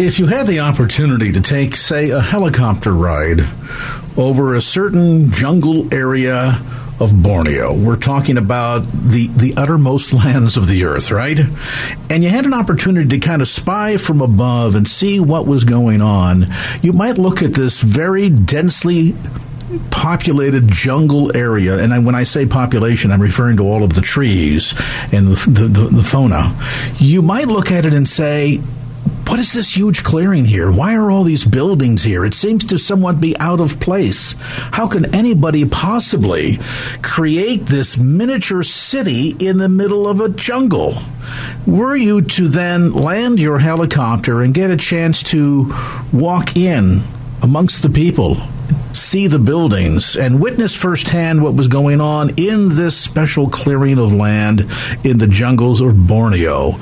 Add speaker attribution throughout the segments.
Speaker 1: If you had the opportunity to take, say, a helicopter ride over a certain jungle area of Borneo, we're talking about the, the uttermost lands of the earth, right? And you had an opportunity to kind of spy from above and see what was going on, you might look at this very densely populated jungle area, and I, when I say population, I'm referring to all of the trees and the, the, the, the fauna. You might look at it and say, what is this huge clearing here? Why are all these buildings here? It seems to somewhat be out of place. How can anybody possibly create this miniature city in the middle of a jungle? Were you to then land your helicopter and get a chance to walk in amongst the people see the buildings and witness firsthand what was going on in this special clearing of land in the jungles of Borneo,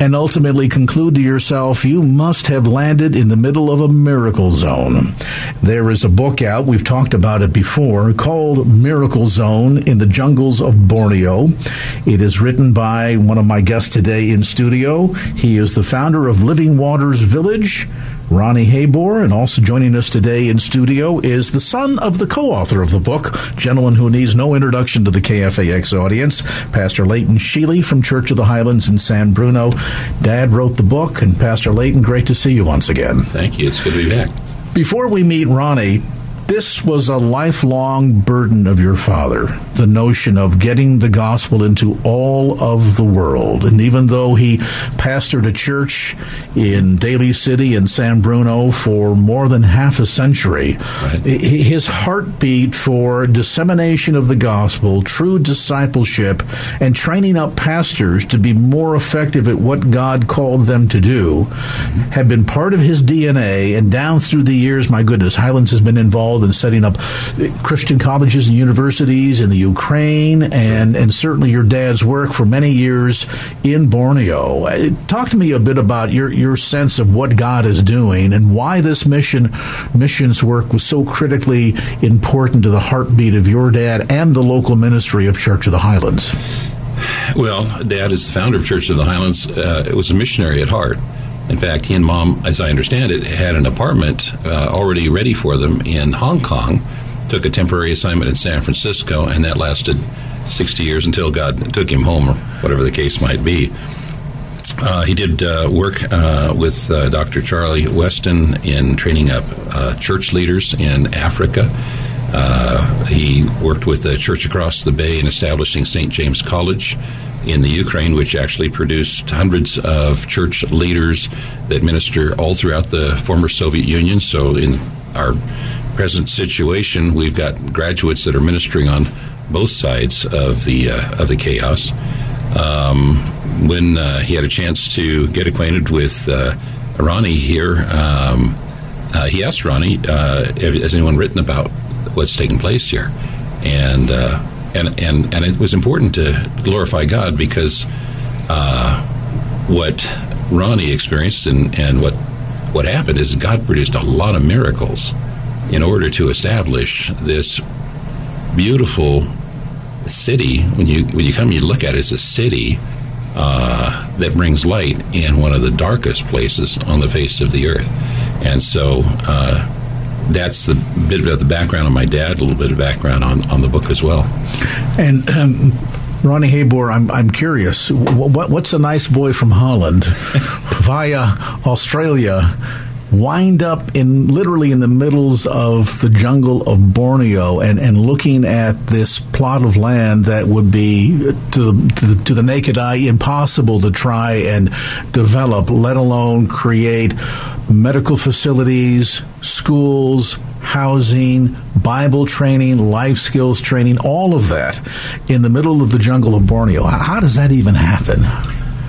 Speaker 1: and ultimately conclude to yourself, you must have landed in the middle of a miracle zone. There is a book out, we've talked about it before, called Miracle Zone in the Jungles of Borneo. It is written by one of my guests today in studio. He is the founder of Living Waters Village. Ronny Heybor, and also joining us today in studio is the son of the co-author of the book, gentleman who needs no introduction to the KFAX audience, Pastor Leighton Sheley from Church of the Highlands in San Bruno. Dad wrote the book, and Pastor Leighton, great to see you once again.
Speaker 2: Thank you. It's good to be back.
Speaker 1: Before we meet Ronny, this was a lifelong burden of your father, the notion of getting the gospel into all of the world. And even though he pastored a church in Daly City and San Bruno for more than half a century, right. his heartbeat for dissemination of the gospel, true discipleship, and training up pastors to be more effective at what God called them to do mm-hmm. have been part of his DNA. And down through the years, my goodness, Highlands has been involved involved in setting up Christian colleges and universities in the Ukraine, and and certainly your dad's work for many years in Borneo. Uh, talk to me a bit about your your sense of what God is doing and why this mission missions work was so critically important to the heartbeat of your dad and the local ministry of Church of the Highlands.
Speaker 2: Well, Dad is the founder of Church of the Highlands. Uh, it was a missionary at heart. In fact, he and mom, as I understand it, had an apartment uh, already ready for them in Hong Kong, took a temporary assignment in San Francisco, and that lasted 60 years until God took him home, or whatever the case might be. Uh, he did uh, work uh, with uh, Dr. Charlie Weston in training up uh, church leaders in Africa. Uh, he worked with the church across the bay in establishing St. James College in the Ukraine, which actually produced hundreds of church leaders that minister all throughout the former Soviet Union. So, in our present situation, we've got graduates that are ministering on both sides of the uh, of the chaos. Um, when uh, he had a chance to get acquainted with uh, Ronny here, um, uh, he asked Ronny, uh, "Has anyone written about what's taking place here?" And uh, and and and it was important to glorify God because uh, what Ronny experienced and and what what happened is God produced a lot of miracles in order to establish this beautiful city. When you when you come, you look at it, it's a city uh, that brings light in one of the darkest places on the face of the earth, and so. Uh, that's the bit of the background on my dad, a little bit of background on, on the book as well.
Speaker 1: And um, Ronny Heybor, I'm, I'm curious. What, what's a nice boy from Holland via Australia wind up in literally in the middles of the jungle of Borneo and, and looking at this plot of land that would be to, to, to the naked eye impossible to try and develop, let alone create medical facilities, schools, housing, Bible training, life skills training, all of that in the middle of the jungle of Borneo. How does that even happen?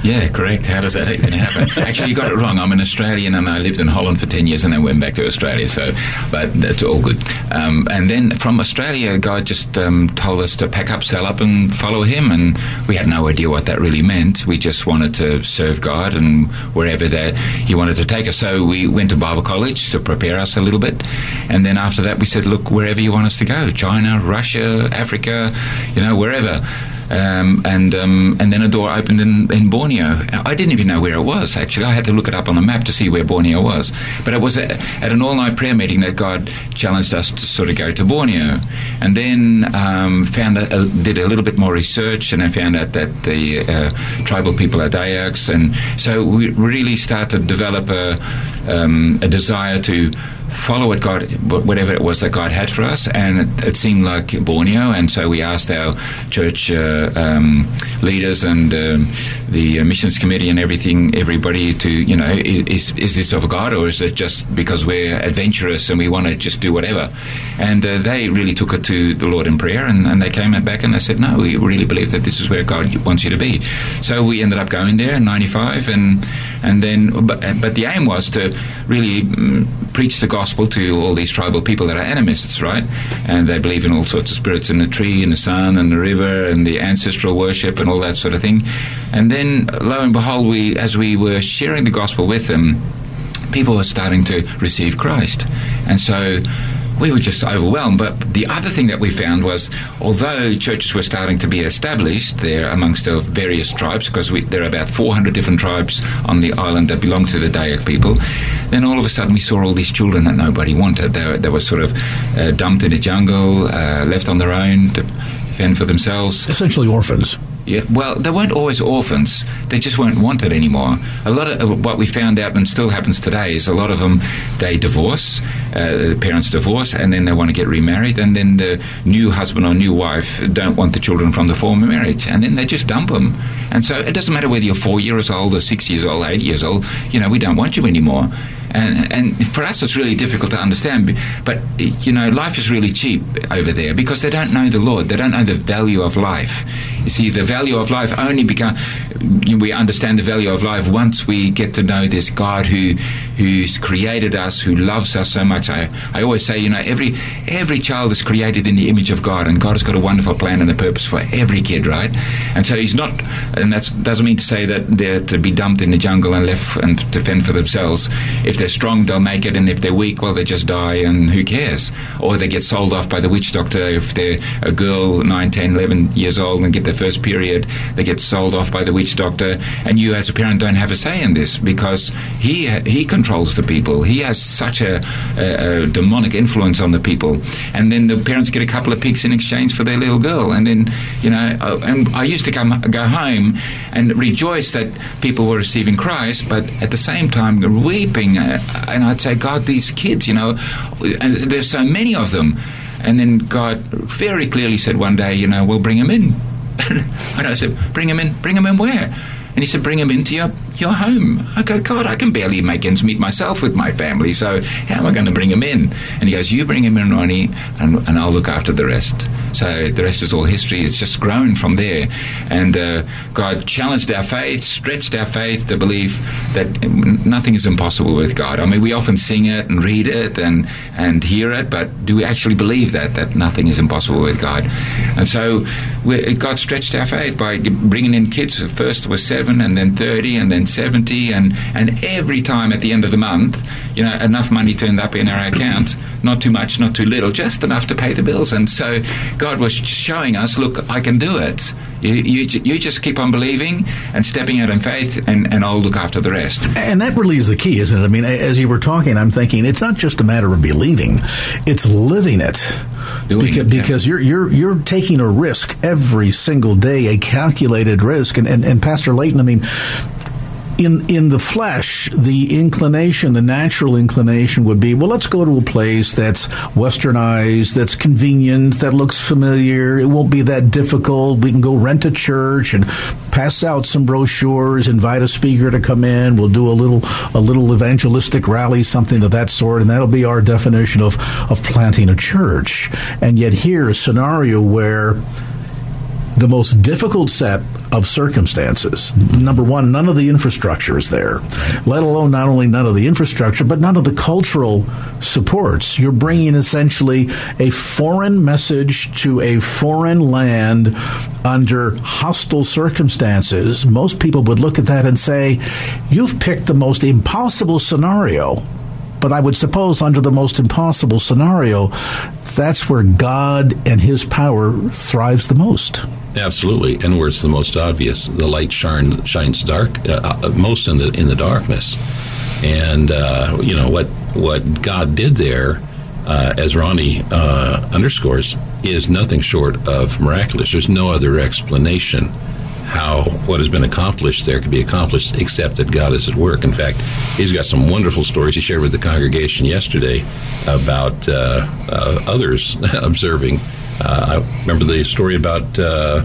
Speaker 3: Yeah, correct. How does that even happen? Actually, you got it wrong. I'm an Australian and I lived in Holland for 10 years and then went back to Australia. So, but that's all good. Um, and then from Australia, God just um, told us to pack up, sell up, and follow Him. And we had no idea what that really meant. We just wanted to serve God and wherever that He wanted to take us. So we went to Bible college to prepare us a little bit. And then after that, we said, look, wherever you want us to go China, Russia, Africa, you know, wherever. Um, and um, and then a door opened in, in Borneo. I didn't even know where it was. Actually, I had to look it up on the map to see where Borneo was. But it was a, at an all-night prayer meeting that God challenged us to sort of go to Borneo, and then um, found that, uh, did a little bit more research, and I found out that the uh, tribal people are Dayaks, and so we really started to develop a, um, a desire to follow what God, whatever it was that God had for us, and it, it seemed like Borneo, and so we asked our church uh, um, leaders and um, the missions committee and everything, everybody to, you know, is, is this of God or is it just because we're adventurous and we want to just do whatever? And uh, they really took it to the Lord in prayer, and, and they came back and they said, no, we really believe that this is where God wants you to be. So we ended up going there in '95, and and then, but, but the aim was to really mm, preach the gospel to all these tribal people that are animists, right? And they believe in all sorts of spirits in the tree, in the sun, and the river, and the ancestral worship, and all that sort of thing. And then, lo and behold, we, as we were sharing the gospel with them, people were starting to receive Christ. And so we were just overwhelmed. But the other thing that we found was, although churches were starting to be established there amongst the various tribes, because there are about 400 different tribes on the island that belong to the Dayak people, then all of a sudden we saw all these children that nobody wanted. They, they were sort of uh, dumped in the jungle, uh, left on their own to fend for themselves.
Speaker 1: Essentially orphans.
Speaker 3: Yeah, well, they weren't always orphans. They just weren't wanted anymore. A lot of what we found out, and still happens today, is a lot of them they divorce, uh, the parents divorce, and then they want to get remarried, and then the new husband or new wife don't want the children from the former marriage, and then they just dump them. And so it doesn't matter whether you're four years old or six years old, eight years old. You know, we don't want you anymore. And, and for us, it's really difficult to understand. But, you know, life is really cheap over there because they don't know the Lord. They don't know the value of life. You see, the value of life only become, we understand the value of life once we get to know this God who, who's created us, who loves us so much. I, I always say, you know, every, every child is created in the image of God and God has got a wonderful plan and a purpose for every kid, right? And so he's not, and that doesn't mean to say that they're to be dumped in the jungle and left and to fend for themselves. If they're strong, they'll make it, and if they're weak, well, they just die, and who cares? Or they get sold off by the witch doctor. If they're a girl, 9, 10, 11 years old, and get their first period, they get sold off by the witch doctor, and you as a parent don't have a say in this because he he controls the people. He has such a, a, a demonic influence on the people, and then the parents get a couple of pigs in exchange for their little girl, and then you know, uh, and I used to come go home and rejoice that people were receiving Christ, but at the same time weeping Uh, and I'd say, God, these kids, you know, there's so many of them. And then God very clearly said one day, you know, we'll bring them in. and I said, bring them in, bring them in where? And he said, bring them into your, your home. I go, God, I can barely make ends meet myself with my family, so how am I going to bring them in? And he goes, you bring them in, Ronny, and, and I'll look after the rest. So the rest is all history. It's just grown from there. And uh, God challenged our faith, stretched our faith to believe that nothing is impossible with God. I mean, we often sing it and read it and, and hear it, but do we actually believe that, that nothing is impossible with God? And so God stretched our faith by bringing in kids. First was seven, and then 30, and then 70. And, and every time at the end of the month, you know, enough money turned up in our account. Not too much, not too little, just enough to pay the bills. And so God was showing us, look, I can do it. You, you, you just keep on believing and stepping out in faith, and, and I'll look after the rest.
Speaker 1: And that really is the key, isn't it? I mean, as you were talking, I'm thinking it's not just a matter of believing; it's living it.
Speaker 3: Doing
Speaker 1: because,
Speaker 3: it, yeah.
Speaker 1: because you're you're you're taking a risk every single day, a calculated risk. And and, and Pastor Leighton, I mean, in in the flesh, the inclination, the natural inclination would be, well, let's go to a place that's westernized, that's convenient, that looks familiar. It won't be that difficult. We can go rent a church and pass out some brochures, invite a speaker to come in. We'll do a little a little evangelistic rally, something of that sort, and that'll be our definition of of planting a church. And yet here, a scenario where the most difficult set of circumstances. Number one, none of the infrastructure is there, let alone not only none of the infrastructure, but none of the cultural supports. You're bringing essentially a foreign message to a foreign land under hostile circumstances. Most people would look at that and say, You've picked the most impossible scenario. But I would suppose, under the most impossible scenario, that's where God and His power thrives the most.
Speaker 2: Absolutely, and where it's the most obvious, the light shine, shines dark uh, uh, most in the in the darkness, and uh, you know what what God did there, uh, as Ronny uh, underscores, is nothing short of miraculous. There's no other explanation how what has been accomplished there can be accomplished except that God is at work. In fact, he's got some wonderful stories he shared with the congregation yesterday about uh, others observing. Uh, I remember the story about uh,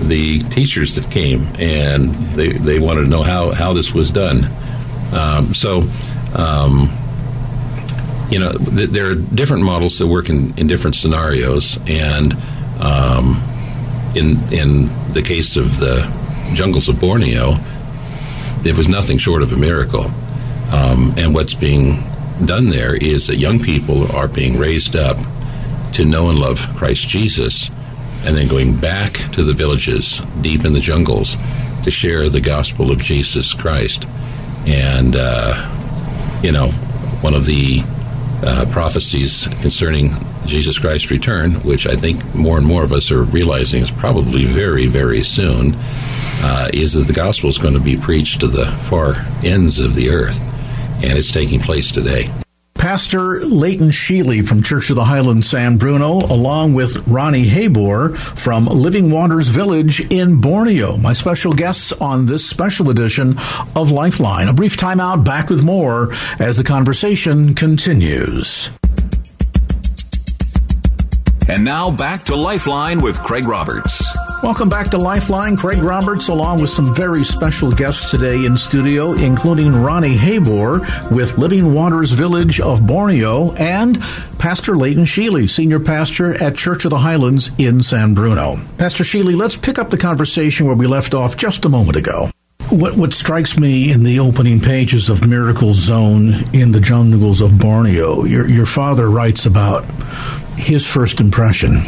Speaker 2: the teachers that came and they, they wanted to know how, how this was done. Um, so, um, you know, th- there are different models that work in, in different scenarios. And um, in, in the case of the jungles of Borneo, it was nothing short of a miracle. Um, and what's being done there is that young people are being raised up to know and love Christ Jesus, and then going back to the villages deep in the jungles to share the gospel of Jesus Christ. And, uh, you know, one of the uh, prophecies concerning Jesus Christ's return, which I think more and more of us are realizing is probably very, very soon, uh, is that the gospel is going to be preached to the far ends of the earth. And it's taking place today.
Speaker 1: Pastor Leighton Sheley from Church of the Highlands San Bruno, along with Ronny Heybor from Living Waters Village in Borneo. My special guests on this special edition of Lifeline. A brief timeout, back with more as the conversation continues.
Speaker 4: And now back to Lifeline with Craig Roberts.
Speaker 1: Welcome back to Lifeline. Craig Roberts, along with some very special guests today in studio, including Ronny Heybor with Living Waters Village of Borneo and Pastor Leighton Sheley, Senior Pastor at Church of the Highlands in San Bruno. Pastor Sheley, let's pick up the conversation where we left off just a moment ago. What, what strikes me in the opening pages of Miracle Zone in the jungles of Borneo, your, your father writes about his first impression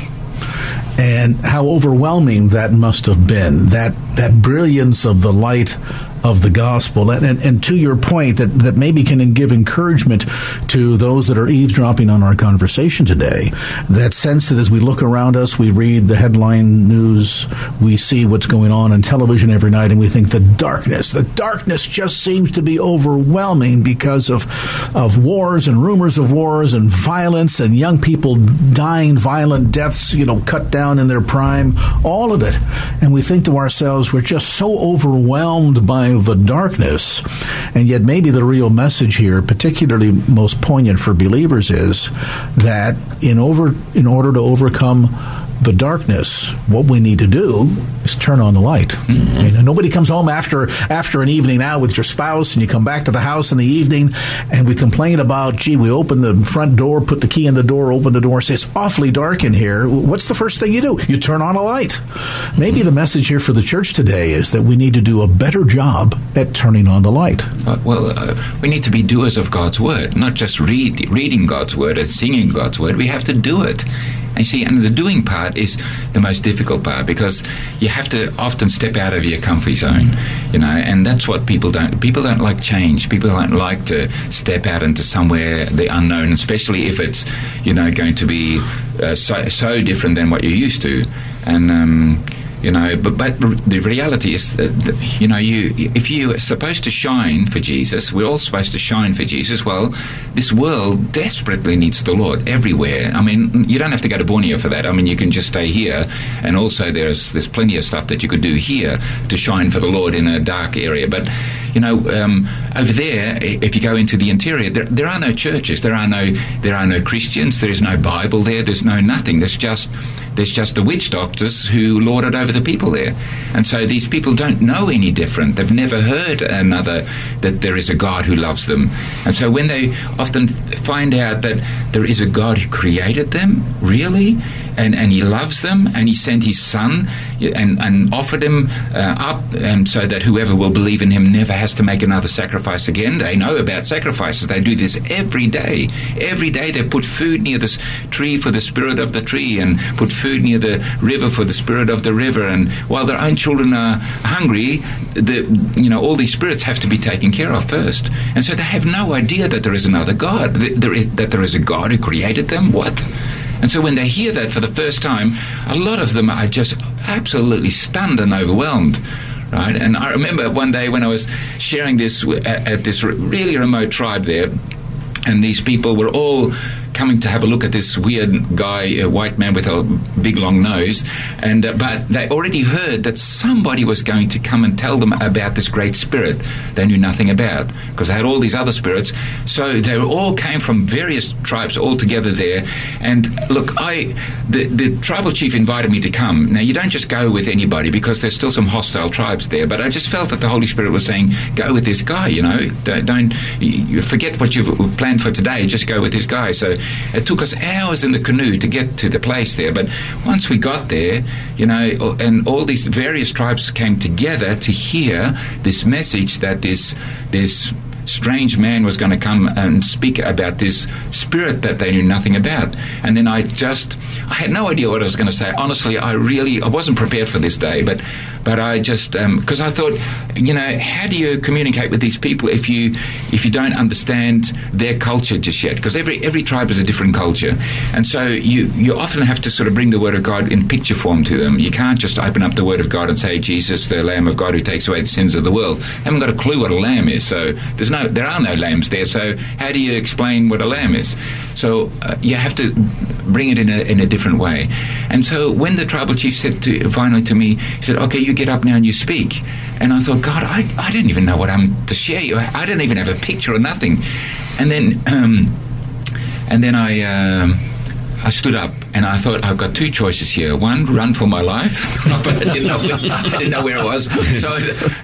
Speaker 1: and how overwhelming that must have been. That that brilliance of the light of the gospel. And, and, and, to your point that, that maybe can give encouragement to those that are eavesdropping on our conversation today that sense that as we look around us we read the headline news we see what's going on on television every night and we think the darkness the darkness just seems to be overwhelming because of of wars and rumors of wars and violence and young people dying violent deaths you know cut down in their prime all of it. And we think to ourselves we're just so overwhelmed by the darkness. And yet, maybe the real message here, particularly most poignant for believers, is that in over in order to overcome the darkness, what we need to do is turn on the light. Mm-hmm. I mean, nobody comes home after after an evening out with your spouse, and you come back to the house in the evening, and we complain about, gee, we open the front door, put the key in the door, open the door, say it's awfully dark in here. What's the first thing you do? You turn on a light. Maybe the message here for the church today is that we need to do a better job at turning on the light.
Speaker 3: Uh, well, uh, we need to be doers of God's word, not just read, reading God's word and singing God's word. We have to do it. And see, and the doing part is the most difficult part because you have to often step out of your comfort zone, you know, and that's what people don't. People don't like change. People don't like to step out into somewhere the unknown, especially if it's, you know, going to be uh, so, so different than what you're used to. And um, you know but but the reality is that, that, you know you if you are supposed to shine for Jesus we're all supposed to shine for Jesus well this world desperately needs the Lord everywhere. I mean you don't have to go to Borneo for that. I mean you can just stay here and also there's there's plenty of stuff that you could do here to shine for the Lord in a dark area. But you know, um, over there, if you go into the interior, there, there, are no churches, there are no there are no Christians, there is no Bible there, there's no nothing. There's just there's just the witch doctors who lord it over the people there. And so these people don't know any different. They've never heard another that there is a God who loves them. And so when they often find out that there is a God who created them, really, and, and he loves them, and he sent his son and, and offered him uh, up um, so that whoever will believe in him never has to make another sacrifice again. They know about sacrifices. They do this every day. Every day they put food near this tree for the spirit of the tree and put food near the river for the spirit of the river. And while their own children are hungry, the, you know, all these spirits have to be taken care of first. And so they have no idea that there is another God, that there is, that there is a God who created them. What? And so when they hear that for the first time, a lot of them are just absolutely stunned and overwhelmed. Right? And I remember one day when I was sharing this at, at this really remote tribe there, and these people were all coming to have a look at this weird guy, a white man with a big long nose, and uh, but they already heard that somebody was going to come and tell them about this great spirit they knew nothing about because they had all these other spirits. So they all came from various tribes all together there. And look, I the, the tribal chief invited me to come. Now you don't just go with anybody because there's still some hostile tribes there. But I just felt that the Holy Spirit was saying, go with this guy. You know, don't, don't forget what you've planned for today. Just go with this guy. So it took us hours in the canoe to get to the place there, but once we got there, you know, and all these various tribes came together to hear this message that this this strange man was going to come and speak about this spirit that they knew nothing about. And then I just, I had no idea what I was going to say. Honestly, I really, I wasn't prepared for this day, but but I just because um, I thought, you know, how do you communicate with these people if you if you don't understand their culture just yet? Because every every tribe is a different culture, and so you you often have to sort of bring the word of God in picture form to them. You can't just open up the word of God and say Jesus, the Lamb of God who takes away the sins of the world. Haven't got a clue what a lamb is, so there's no there are no lambs there. So how do you explain what a lamb is? So uh, you have to bring it in a, in a different way. And so when the tribal chief said to, finally to me, he said, "Okay, you get up now and you speak." And I thought, God, I, I didn't even know what I'm to share. I didn't even have a picture or nothing. And then um, and then I. Uh, I stood up and I thought I've got two choices here. One, run for my life, but I didn't know where, I didn't know where was. So,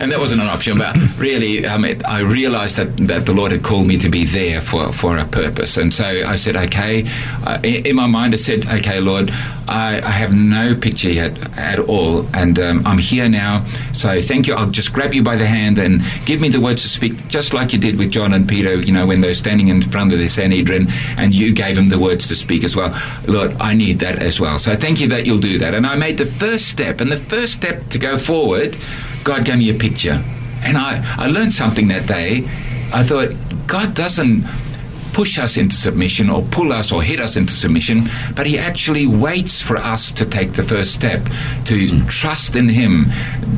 Speaker 3: and that wasn't an option. But really, um, it, I realised that, that the Lord had called me to be there for, for a purpose. And so I said, okay. Uh, in, in, my mind, I said, okay, Lord, I, I have no picture yet at all, and um, I'm here now. So thank you. I'll just grab you by the hand and give me the words to speak, just like you did with John and Peter. You know, when they were standing in front of the Sanhedrin, and you gave them the words to speak as well. Lord, I need that as well. So thank you that you'll do that. And I made the first step, and the first step to go forward, God gave me a picture. And I, I learned something that day. I thought, God doesn't push us into submission or pull us or hit us into submission, but He actually waits for us to take the first step, to mm. trust in Him,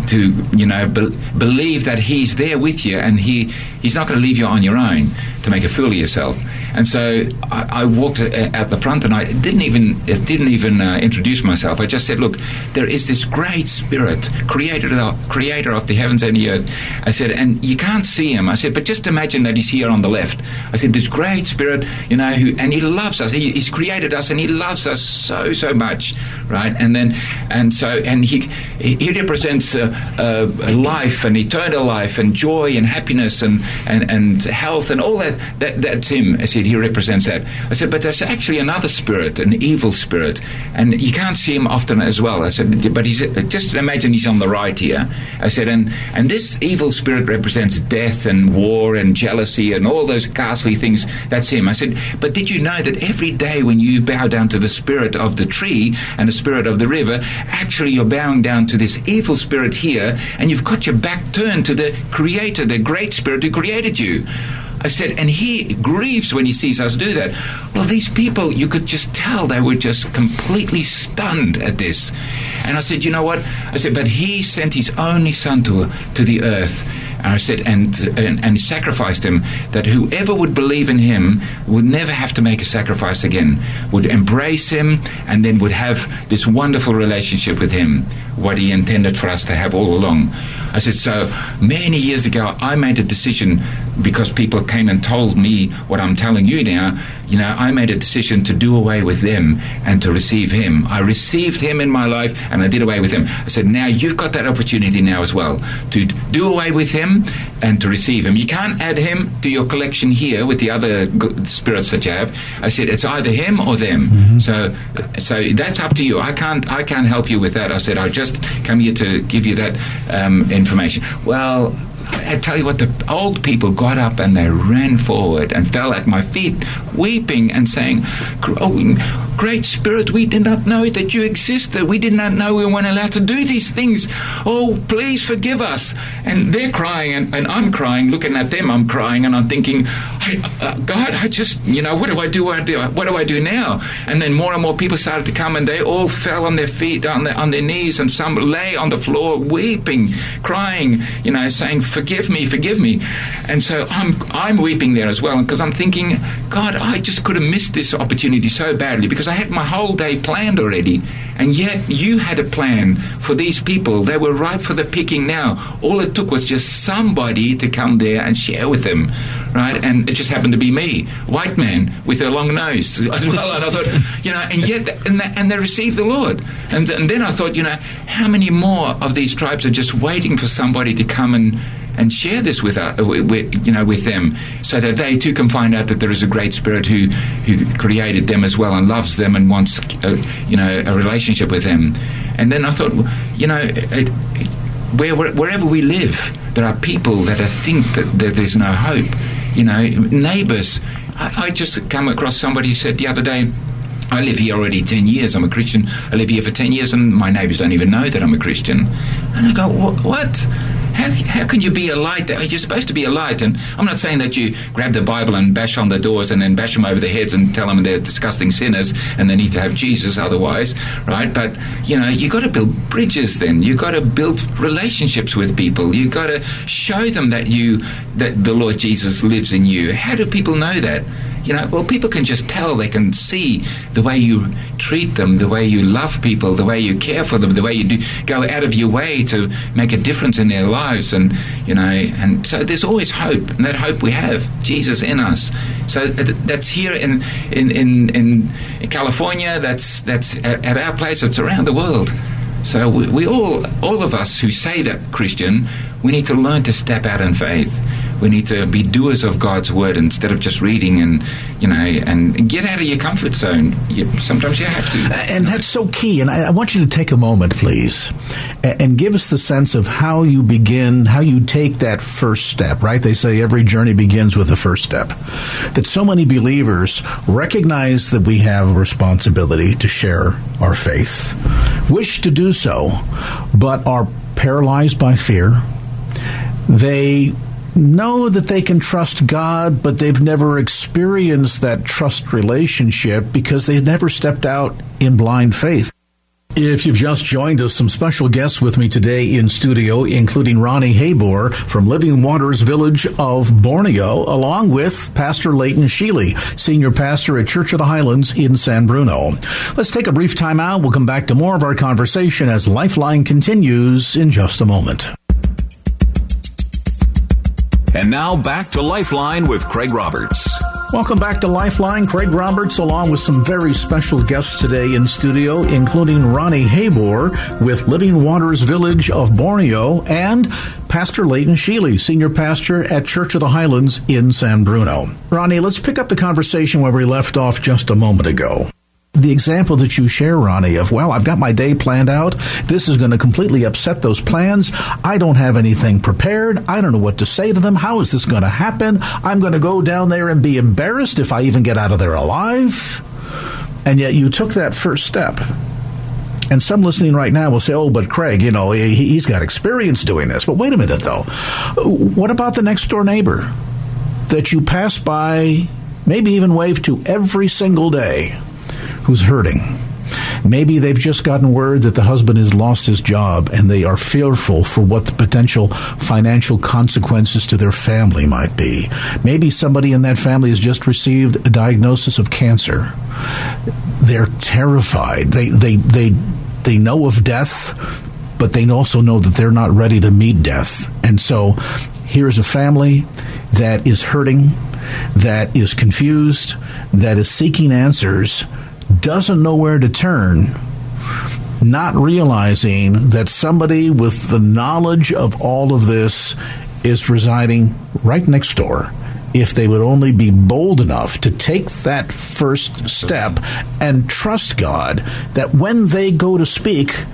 Speaker 3: to you know be- believe that He's there with you and He He's not going to leave you on your own to make a fool of yourself. And so I, I walked at the front, and I didn't even didn't even uh, introduce myself. I just said, "Look, there is this great Spirit, creator of, creator of the heavens and the earth." I said, "And you can't see him." I said, "But just imagine that he's here on the left." I said, "This great Spirit, you know, who and he loves us. He, he's created us, and he loves us so so much, right?" And then and so and he he represents uh, uh, life and eternal life and joy and happiness and and, and health and all that, that that's him. I said, he represents that. I said, but there's actually another spirit, an evil spirit, and you can't see him often as well. I said, but he's just imagine he's on the right here. I said, and and this evil spirit represents death and war and jealousy and all those ghastly things. That's him. I said, but did you know that every day when you bow down to the spirit of the tree and the spirit of the river, actually you're bowing down to this evil spirit here, and you've got your back turned to the Creator, the great Spirit who created you. I said, and he grieves when he sees us do that. Well, these people, you could just tell they were just completely stunned at this. And I said, you know what? I said, but he sent his only son to, to the earth and I said, and, and, and sacrificed him, that whoever would believe in him would never have to make a sacrifice again, would embrace him, and then would have this wonderful relationship with him, what he intended for us to have all along. I said, so many years ago, I made a decision because people came and told me what I'm telling you now. You know, I made a decision to do away with them and to receive him. I received him in my life and I did away with him. I said, now you've got that opportunity now as well to do away with him and to receive him. You can't add him to your collection here with the other spirits that you have. I said, it's either him or them. Mm-hmm. So, so that's up to you. I can't, I can't help you with that. I said, I just come here to give you that um, information. Well, I tell you what, the old people got up and they ran forward and fell at my feet, weeping and saying, oh, Great Spirit, we did not know that you existed. We did not know we weren't allowed to do these things. Oh, please forgive us. And they're crying, and, and I'm crying, looking at them, I'm crying, and I'm thinking, uh, God, I just, you know, what do I do? What do I, what do I do now? And then more and more people started to come, and they all fell on their feet, on their, on their knees, and some lay on the floor, weeping, crying, you know, saying, "Forgive me, forgive me." And so I'm, I'm weeping there as well, because I'm thinking, God, I just could have missed this opportunity so badly because I had my whole day planned already, and yet you had a plan for these people. They were ripe for the picking now. All it took was just somebody to come there and share with them, right? And it just happened to be me, white man with a long nose as well. And I thought, you know, and yet, and they, and they received the Lord. And, and then I thought, you know, how many more of these tribes are just waiting for somebody to come and and share this with, uh, with, you know with them, so that they too can find out that there is a great Spirit who who created them as well and loves them and wants a, uh, you know a relationship with them. And then I thought, you know, it, where, wherever we live, there are people that think that, that there's no hope. You know, neighbours. I, I just come across somebody who said the other day. I live here already 10 years. I'm a Christian. I live here for 10 years, and my neighbours don't even know that I'm a Christian. And I go, what? How, how can you be a light? You're supposed to be a light. And I'm not saying that you grab the Bible and bash on the doors and then bash them over the heads and tell them they're disgusting sinners and they need to have Jesus otherwise, right? But, you know, you've got to build bridges then. You've got to build relationships with people. You've got to show them that you, that the Lord Jesus lives in you. How do people know that? You know, well, people can just tell. They can see the way you treat them, the way you love people, the way you care for them, the way you do go out of your way to make a difference in their lives, and you know, and so there's always hope, and that hope we have Jesus in us. So uh, that's here in in in, in California. That's that's at our place. It's around the world. So we, we all, all of us who say that Christian, we need to learn to step out in faith we need to be doers of God's word instead of just reading and you know and get out of your comfort zone. You, sometimes you have to.
Speaker 1: And that's so key. And I, I, want you to take a moment, please, and, and give us the sense of how you begin, how you take that first step. Right? They say every journey begins with the first step. That so many believers recognize that we have a responsibility to share our faith, wish to do so, but are paralyzed by fear. They know that they can trust God, but they've never experienced that trust relationship because they've never stepped out in blind faith. If you've just joined us, some special guests with me today in studio, including Ronny Heybor from Living Waters Village of Borneo, along with Pastor Leighton Sheley, Senior Pastor at Church of the Highlands in San Bruno. Let's take a brief time out. We'll come back to more of our conversation as Lifeline continues in just a moment.
Speaker 4: And now back to Lifeline with Craig Roberts.
Speaker 1: Welcome back to Lifeline. Craig Roberts, along with some very special guests today in studio, including Ronny Heybor with Living Waters Village of Borneo and Pastor Leighton Sheley, Senior Pastor at Church of the Highlands in San Bruno. Ronny, let's pick up the conversation where we left off just a moment ago the example that you share, Ronny, of, well, I've got my day planned out. This is going to completely upset those plans. I don't have anything prepared. I don't know what to say to them. How is this going to happen? I'm going to go down there and be embarrassed if I even get out of there alive. And yet you took that first step. And some listening right now will say, oh, but Craig, you know, he's got experience doing this. But wait a minute, though. What about the next door neighbor? that you pass by, maybe even wave to every single day, who's hurting. Maybe they've just gotten word that the husband has lost his job and they are fearful for what the potential financial consequences to their family might be. Maybe somebody in that family has just received a diagnosis of cancer. They're terrified. They, they, they, they know of death, but they also know that they're not ready to meet death. And so here's a family that is hurting, that is confused, that is seeking answers doesn't know where to turn, not realizing that somebody with the knowledge of all of this is residing right next door. If they would only be bold enough to take that first step and trust God that when they go to speak,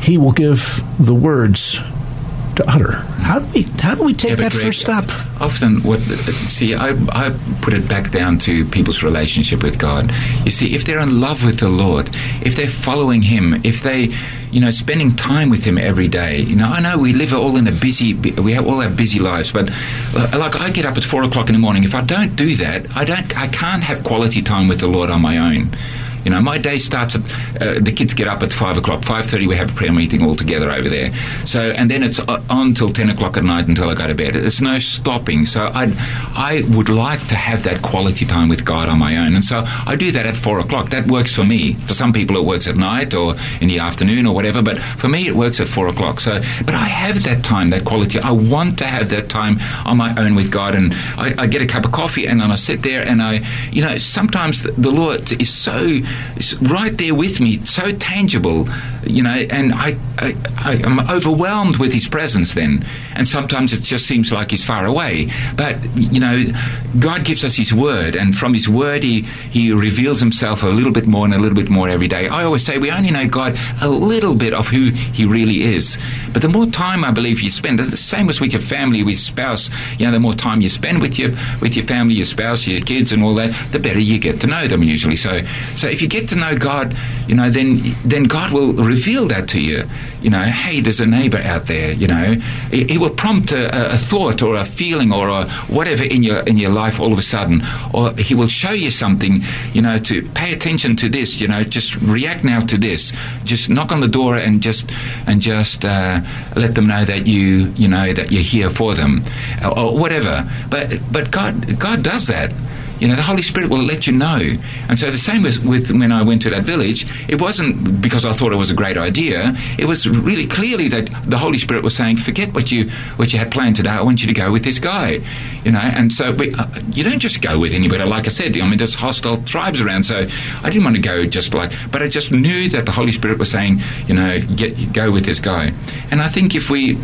Speaker 1: He will give the words to utter. How do we how do we take yeah, that Greg, first step?
Speaker 3: Often, what see, I I put it back down to people's relationship with God. You see, if they're in love with the Lord, if they're following Him, if they you know, spending time with him every day. You know, I know we live all in a busy, we have all have busy lives, but uh, like I get up at four o'clock in the morning. If I don't do that, I don't, I can't have quality time with the Lord on my own. You know, my day starts at uh, the kids get up at five o'clock, five thirty. We have a prayer meeting all together over there. So, and then it's on till ten o'clock at night until I go to bed. There's no stopping. So, I I would like to have that quality time with God on my own, and so I do that at four o'clock. That works for me. For some people, it works at night or in the afternoon or whatever. But for me, it works at four o'clock. So, but I have that time, that quality. I want to have that time on my own with God, and I, I get a cup of coffee and then I sit there and I, you know, sometimes the, the Lord is so right there with me, so tangible, you know, and I, I, I am overwhelmed with his presence then. And sometimes it just seems like he's far away. But, you know, God gives us his word, and from his word, he, he reveals himself a little bit more and a little bit more every day. I always say we only know God a little bit of who he really is. But the more time I believe you spend, the same as with your family, with spouse, you know, the more time you spend with your with your family, your spouse, your kids, and all that, the better you get to know them usually. So, so if you get to know God, you know, then then God will reveal that to you. You know, hey, there's a neighbor out there. You know, he, he will prompt a, a, thought or a feeling or a whatever in your in your life all of a sudden, or he will show you something. You know, to pay attention to this. You know, just react now to this. Just knock on the door and just and just uh, let them know that you you know that you're here for them, or, or whatever. But but God God does that. You know, the Holy Spirit will let you know. And so the same with, with when I went to that village, it wasn't because I thought it was a great idea. It was really clearly that the Holy Spirit was saying, forget what you what you had planned today. I want you to go with this guy. You know, and so we, uh, you don't just go with anybody. Like I said, I mean, there's hostile tribes around. So I didn't want to go just like, but I just knew that the Holy Spirit was saying, you know, get go with this guy. And I think if we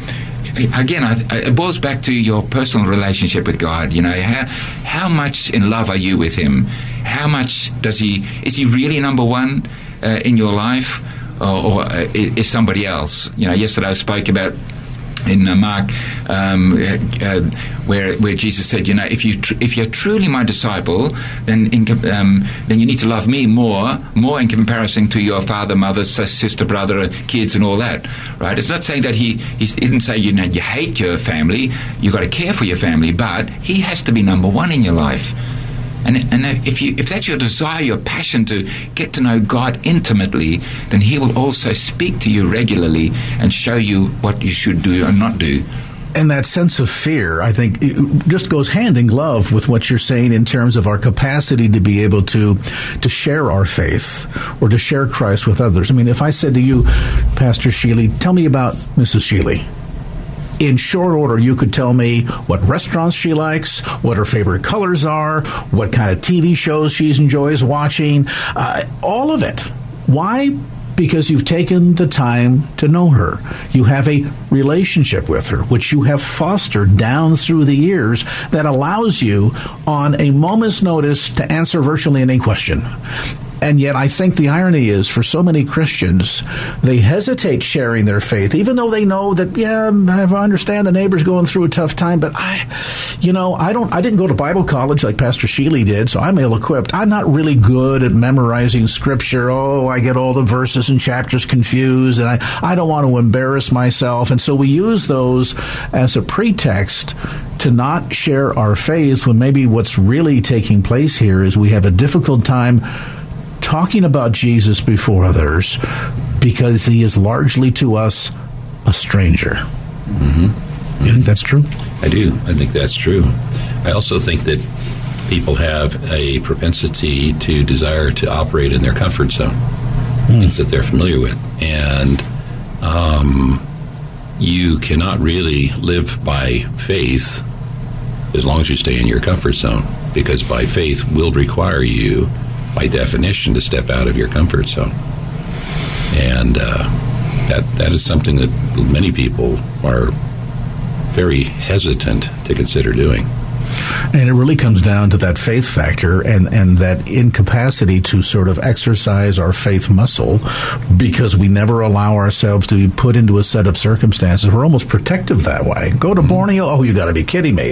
Speaker 3: again, it boils back to your personal relationship with God. You know, how how much in love are you with Him? How much does He is He really number one uh, in your life, or, or uh, is somebody else? You know, yesterday I spoke about in Mark, um, uh, where where Jesus said, you know, if you tr- if you're truly my disciple, then in, um, then you need to love me more, more in comparison to your father, mother, sister, brother, kids, and all that, right? It's not saying that he he didn't say you know you hate your family, you've got to care for your family, but he has to be number one in your life. And, and if, you, if that's your desire, your passion to get to know God intimately, then He will also speak to you regularly and show you what you should do and not do.
Speaker 1: And that sense of fear, I think, just goes hand in glove with what you're saying in terms of our capacity to be able to to share our faith or to share Christ with others. I mean, if I said to you, Pastor Sheley, tell me about Mrs. Sheley in short order, you could tell me what restaurants she likes, what her favorite colors are, what kind of TV shows she enjoys watching, uh, all of it. Why? Because you've taken the time to know her. You have a relationship with her, which you have fostered down through the years that allows you, on a moment's notice, to answer virtually any question. And yet, I think the irony is for so many Christians, they hesitate sharing their faith, even though they know that, yeah, I understand the neighbor's going through a tough time, but I, you know, I don't, I didn't go to Bible college like Pastor Sheley did, so I'm ill equipped. I'm not really good at memorizing scripture. Oh, I get all the verses and chapters confused, and I, I don't want to embarrass myself. And so we use those as a pretext to not share our faith when maybe what's really taking place here is we have a difficult time talking about Jesus before others because he is largely to us a stranger.
Speaker 2: Mm-hmm.
Speaker 1: You think that's true?
Speaker 2: I do. I think that's true. I also think that people have a propensity to desire to operate in their comfort zone, mm. things that they're familiar with. And um, you cannot really live by faith as long as you stay in your comfort zone, because by faith will require you, by definition, to step out of your comfort zone. And uh, that that is something that many people are very hesitant to consider doing.
Speaker 1: And it really comes down to that faith factor and, and that incapacity to sort of exercise our faith muscle because we never allow ourselves to be put into a set of circumstances. We're almost protective that way. Go to mm-hmm. Borneo? Oh, you got to be kidding me.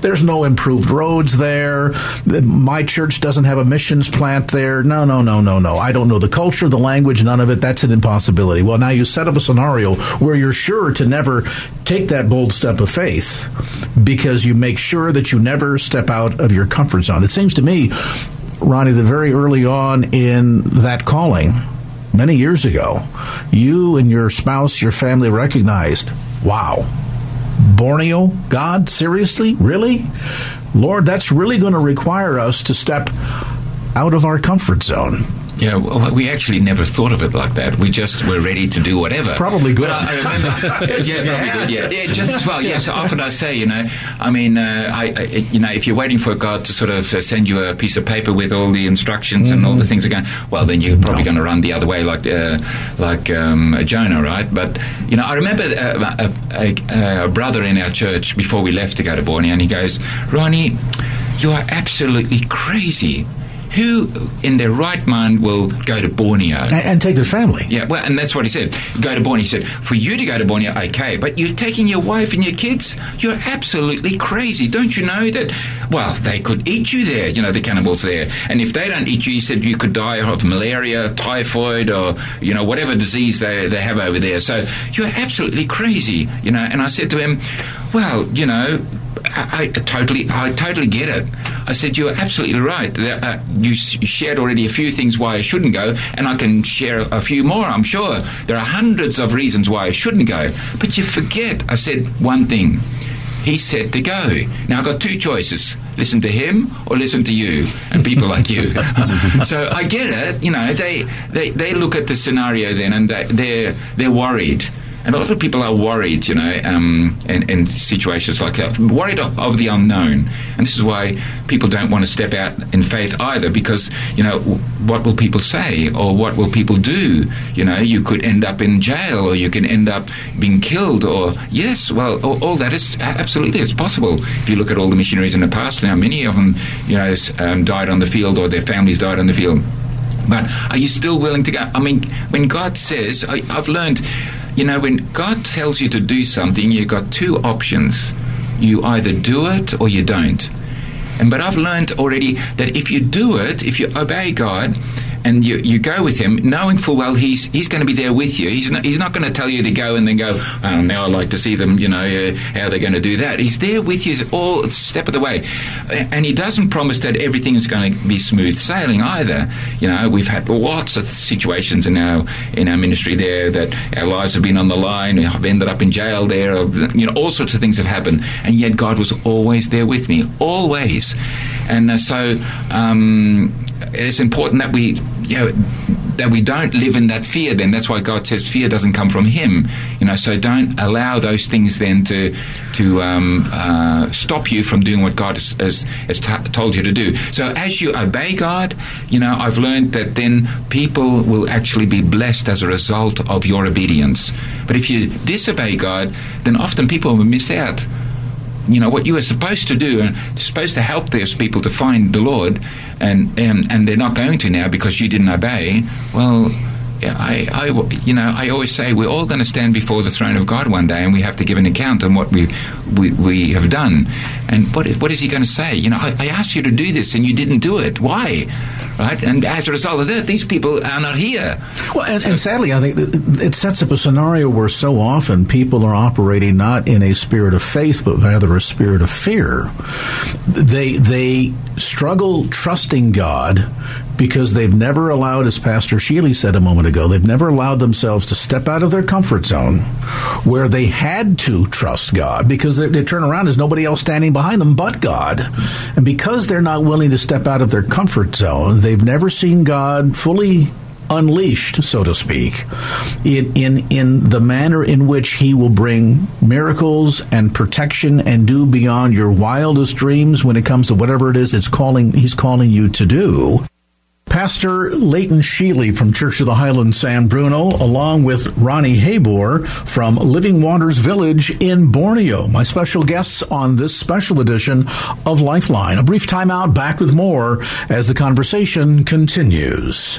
Speaker 1: There's no improved roads there. My church doesn't have a missions plant there. No, no, no, no, no. I don't know the culture, the language, none of it. That's an impossibility. Well, now you set up a scenario where you're sure to never take that bold step of faith because you make sure that you never step out of your comfort zone. It seems to me, Ronny, that very early on in that calling, many years ago, you and your spouse, your family recognized, wow, Borneo, God, seriously? Really? Lord, that's really going to require us to step out of our comfort zone.
Speaker 3: Yeah, well, we actually never thought of it like that. We just were ready to do whatever.
Speaker 1: Probably good.
Speaker 3: But I, remember, yeah, probably good. Yeah, yeah, just as well. Yes, yeah, so often I say, you know, I mean, uh, I, I, you know, if you're waiting for God to sort of uh, send you a piece of paper with all the instructions mm-hmm. and all the things again, well, then you're probably no. going to run the other way, like uh, like um, Jonah, right? But you know, I remember uh, a, a, a brother in our church before we left to go to Borneo, and he goes, Ronny, you are absolutely crazy who in their right mind will go to Borneo
Speaker 1: and, and, take their family?
Speaker 3: Yeah, well, and that's what he said. Go to Borneo. He said, for you to go to Borneo, okay, but you're taking your wife and your kids. You're absolutely crazy. Don't you know that? Well, they could eat you there. You know, the cannibals there, and if they don't eat you, he said you could die of malaria, typhoid, or you know whatever disease they they have over there. So you're absolutely crazy. You know, and I said to him, well, you know I, I, totally, I totally get it. I said you're absolutely right. Uh, you shared already a few things why I shouldn't go, and I can share a few more. I'm sure there are hundreds of reasons why I shouldn't go, but you forget. I said one thing. He said to go. Now I've got two choices: listen to him or listen to you and people like you. so I get it. You know, they, they, they look at the scenario then, and they, they're they're worried and a lot of people are worried, you know, um, in, in, situations like that, worried of, of, the unknown. And this is why people don't want to step out in faith either, because, you know, what will people say or what will people do? You know, you could end up in jail or you can end up being killed or, yes, well, all, all that is absolutely, it's possible. If you look at all the missionaries in the past, now many of them, you know, um, died on the field or their families died on the field. But are you still willing to go? I mean, when God says, I, I've learned you know, when God tells you to do something, you've got two options. You either do it or you don't. And but I've learned already that if you do it, if you obey God, and you, you go with him, knowing full well he's he's going to be there with you. He's not, he's not going to tell you to go and then go. Oh, now I'd like to see them. You know uh, how they're going to do that. He's there with you all step of the way, and he doesn't promise that everything is going to be smooth sailing either. You know we've had lots of situations in our in our ministry there that our lives have been on the line. I've ended up in jail there. You know all sorts of things have happened, and yet God was always there with me, always. And uh, so um, it is important that we you know, that we don't live in that fear then. That's why God says fear doesn't come from him you know. So don't allow those things then to to um, uh, stop you from doing what God has, has, has t- told you to do. So as you obey God you know I've learned that then people will actually be blessed as a result of your obedience. But if you disobey God then often people will miss out you know what you were supposed to do and supposed to help those people to find the Lord and, and and they're not going to now because you didn't obey. Well I, I, you know, I always say we're all going to stand before the throne of God one day, and we have to give an account on what we we, we have done. And what what is He going to say? You know, I, I asked you to do this, and you didn't do it. Why? Right? And as a result of that, these people are not here.
Speaker 1: Well, and, so, and sadly, I think it sets up a scenario where so often people are operating not in a spirit of faith, but rather a spirit of fear. They they struggle trusting God because they've never allowed, as Pastor Sheley said a moment ago, they've never allowed themselves to step out of their comfort zone where they had to trust God because they, they, turn around, there's nobody else standing behind them but God. And because they're not willing to step out of their comfort zone, they've never seen God fully unleashed, so to speak, in, in, in the manner in which he will bring miracles and protection and do beyond your wildest dreams when it comes to whatever it is it's calling he's calling you to do. Pastor Leighton Sheley from Church of the Highlands San Bruno, along with Ronny Heybor from Living Waters Village in Borneo, my special guests on this special edition of Lifeline. A brief timeout, back with more as the conversation continues.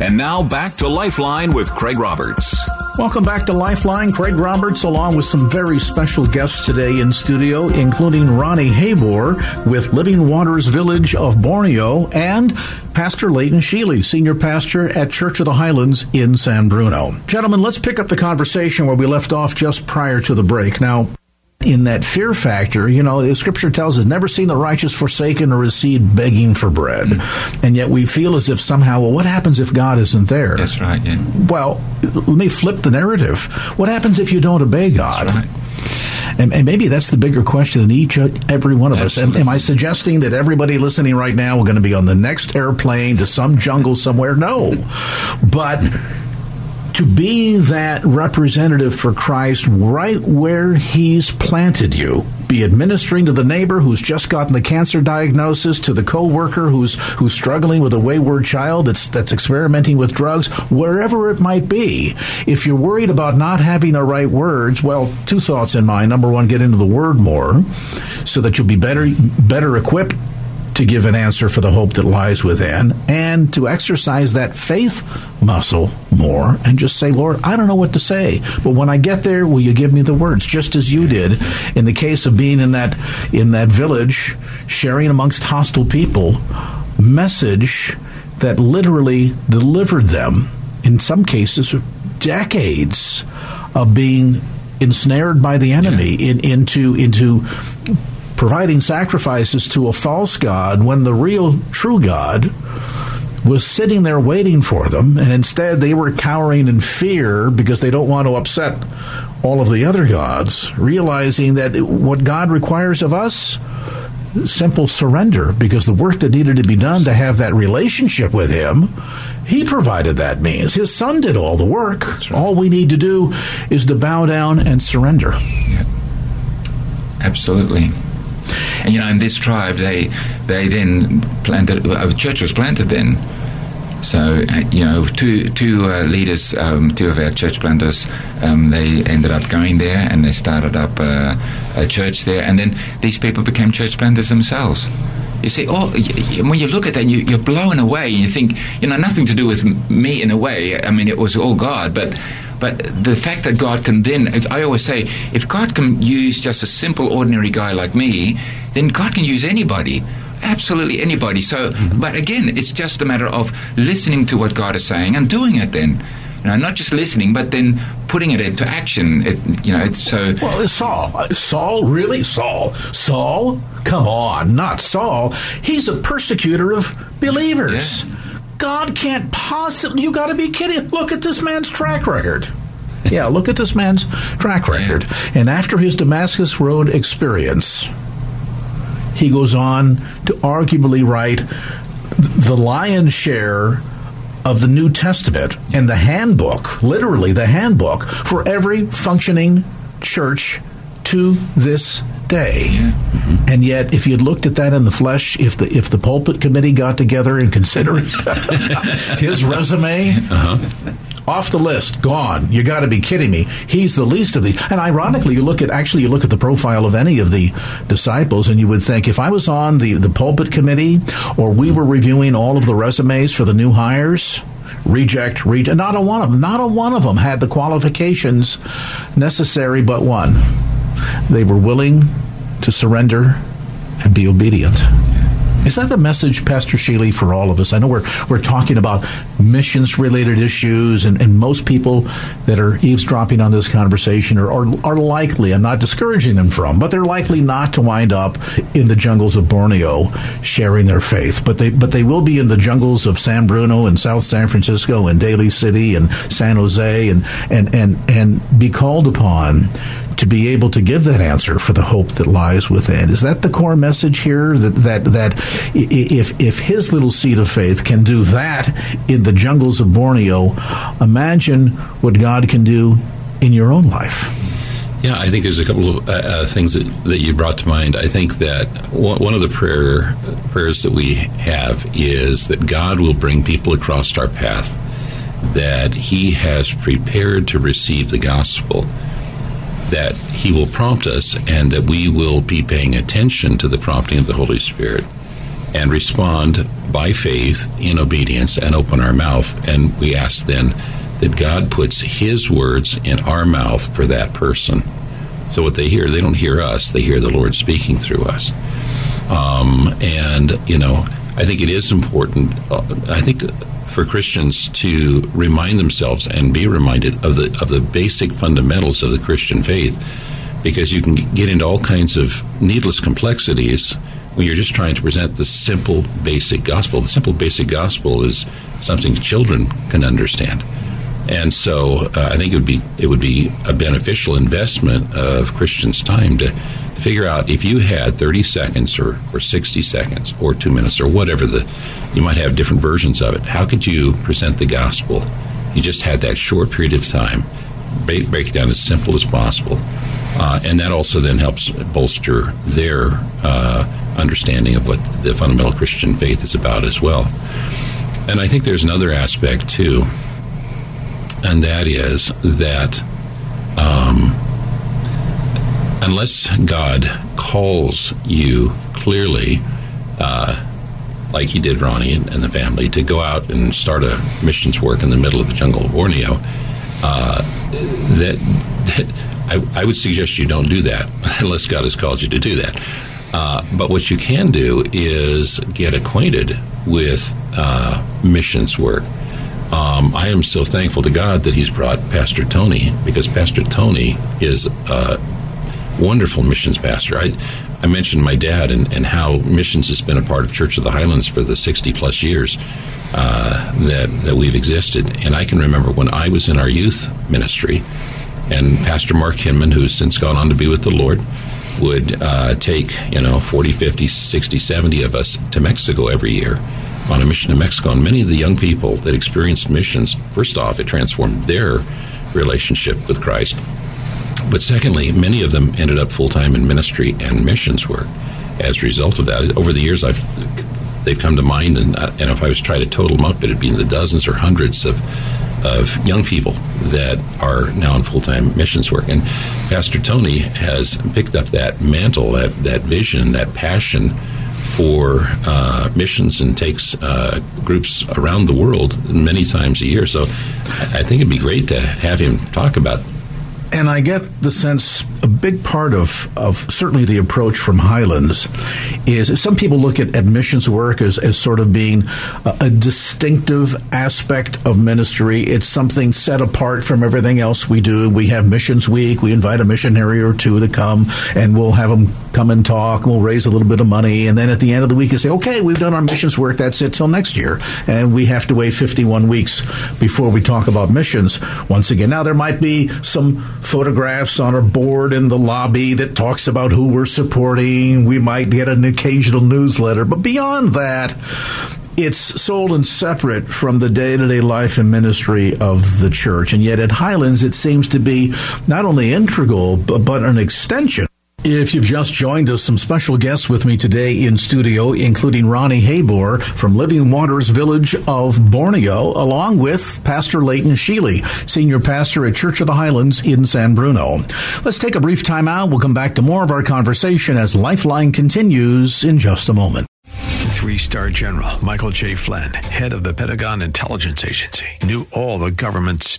Speaker 4: And now back to Lifeline with Craig Roberts.
Speaker 1: Welcome back to Lifeline. Craig Roberts, along with some very special guests today in studio, including Ronny Heybor with Living Waters Village of Borneo and Pastor Leighton Sheley, Senior Pastor at Church of the Highlands in San Bruno. Gentlemen, let's pick up the conversation where we left off just prior to the break. Now, in that fear factor, you know, the scripture tells us, never seen the righteous forsaken or his seed begging for bread. Mm-hmm. And yet we feel as if somehow, well, what happens if God isn't there?
Speaker 3: That's right, yeah.
Speaker 1: Well, let me flip the narrative. What happens if you don't obey God?
Speaker 3: Right.
Speaker 1: And, and, maybe that's the bigger question than each every one of Absolutely. us. Am, am I suggesting that everybody listening right now are going to be on the next airplane to some jungle somewhere? No. But to be that representative for Christ right where He's planted you. Be administering to the neighbor who's just gotten the cancer diagnosis, to the coworker who's who's struggling with a wayward child that's that's experimenting with drugs, wherever it might be. If you're worried about not having the right words, well, two thoughts in mind. Number one, get into the Word more, so that you'll be better better equipped to give an answer for the hope that lies within and to exercise that faith muscle more and just say, Lord, I don't know what to say, but when I get there, will you give me the words? Just as you did in the case of being in that in that village, sharing amongst hostile people, message that literally delivered them in some cases decades of being ensnared by the enemy yeah. in, into into providing sacrifices to a false God when the real true God was sitting there waiting for them, and instead they were cowering in fear because they don't want to upset all of the other gods, realizing that what God requires of us simple surrender because the work that needed to be done to have that relationship with him he provided that means his son did all the work right. all we need to do is to bow down and surrender
Speaker 3: yeah. absolutely and you know, in this tribe, they they then planted a church was planted then. So uh, you know, two two uh, leaders, um, two of our church planters, um, they ended up going there and they started up uh, a church there, and then these people became church planters themselves. You see, oh, when you look at that, you, are blown away, and you think, you know, nothing to do with me in a way. I mean, it was all God, but but the fact that God can then, I always say, if God can use just a simple, ordinary guy like me, then God can use anybody absolutely anybody. So, mm-hmm. but again, it's just a matter of listening to what God is saying and doing it. Then, you know, not just listening, but then putting it into action. It, you know, it's so.
Speaker 1: Well, it's Saul. Saul, really, Saul, Saul. Come on, not Saul. He's a persecutor of believers. Yeah. God can't possibly. You got to be kidding! Look at this man's track record. Yeah, look at this man's track record. And after his Damascus Road experience, he goes on to arguably write the lion's share of the New Testament and the handbook, literally the handbook for every functioning church to this day. Mm-hmm. And yet, if you'd looked at that in the flesh, if the if the pulpit committee got together and considered his resume, uh-huh. off the list, gone. You got to be kidding me. He's the least of these. And ironically, you look at actually you look at the profile of any of the disciples, and you would think if I was on the the pulpit committee or we were reviewing all of the resumes for the new hires, reject, reject. Not a one of them. Not a one of them had the qualifications necessary, but one. They were willing to surrender and be obedient. Is that the message, Pastor Sheley, for all of us? I know we're we're talking about missions related issues, and, and most people that are eavesdropping on this conversation are, are, are likely, I'm not discouraging them from, but they're likely not to wind up in the jungles of Borneo sharing their faith. But they but they will be in the jungles of San Bruno and South San Francisco and Daly City and San Jose and and and, and be called upon to be able to give that answer for the hope that lies within. Is that the core message here? That that that if if his little seed of faith can do that in the jungles of Borneo, imagine what God can do in your own life.
Speaker 2: Yeah, I think there's a couple of uh, uh, things that, that you brought to mind. I think that one of the prayer prayers that we have is that God will bring people across our path that He has prepared to receive the gospel that He will prompt us and that we will be paying attention to the prompting of the Holy Spirit and respond by faith in obedience and open our mouth. And we ask then that God puts His words in our mouth for that person. So what they hear, they don't hear us, they hear the Lord speaking through us. Um, and, you know, I think it is important. Uh, I think for Christians to remind themselves and be reminded of the of the basic fundamentals of the Christian faith, because you can get into all kinds of needless complexities when you're just trying to present the simple basic gospel. The simple basic gospel is something children can understand. And so uh, I think it would be it would be a beneficial investment of Christians' time to figure out if you had 30 seconds or, or 60 seconds or two minutes or whatever the you might have different versions of it. How could you present the gospel? You just had that short period of time. Break, break it down as simple as possible. Uh, and that also then helps bolster their uh, understanding of what the fundamental christian faith is about as well. And i think there's another aspect too and that is that um, unless God calls you clearly, uh, like he did Ronny and, and, the family, to go out and start a missions work in the middle of the jungle of Borneo, uh, that, that I, I, would suggest you don't do that unless God has called you to do that. Uh, but what you can do is get acquainted with uh, missions work. Um, I am so thankful to God that He's brought Pastor Tony because Pastor Tony is uh, wonderful missions pastor. I, I mentioned my dad and, and how missions has been a part of Church of the Highlands for the 60 plus years uh, that, that we've existed. And I can remember when I was in our youth ministry, and Pastor Mark Hinman, who's since gone on to be with the Lord, would uh, take, you know, 40, 50, 60, 70 of us to Mexico every year on a mission to Mexico. And many of the young people that experienced missions, first off, it transformed their relationship with Christ. But secondly, many of them ended up full time in ministry and missions work as a result of that. Over the years, I've they've come to mind, and, and if I was trying to total them up, it'd be in the dozens or hundreds of of young people that are now in full time missions work. And Pastor Tony has picked up that mantle, that that vision, that passion for uh, missions and takes uh, groups around the world many times a year. So I think it'd be great to have him talk about
Speaker 1: and I get the sense a big part of, of certainly the approach from Highlands is some people look at admissions work as, as sort of being a, a, distinctive aspect of ministry. It's something set apart from everything else we do. We have missions week. We invite a missionary or two to come and we'll have them come and talk. We'll raise a little bit of money. And then at the end of the week, you say, okay, we've done our missions work. That's it till next year. And we have to wait 51 weeks before we talk about missions once again. Now, there might be some photographs on a board in the lobby that talks about who we're supporting. We might get an occasional newsletter, but beyond that, it's sold and separate from the day to day life and ministry of the church. And yet at Highlands, it seems to be not only integral, but, but an extension If you've just joined us, some special guests with me today in studio, including Ronny Heybor from Living Waters Village of Borneo, along with Pastor Leighton Sheley, Senior Pastor at Church of the Highlands in San Bruno. Let's take a brief time out. We'll come back to more of our conversation as Lifeline continues in just a moment.
Speaker 5: Three star general Michael J. Flynn, head of the Pentagon Intelligence Agency, knew all the government's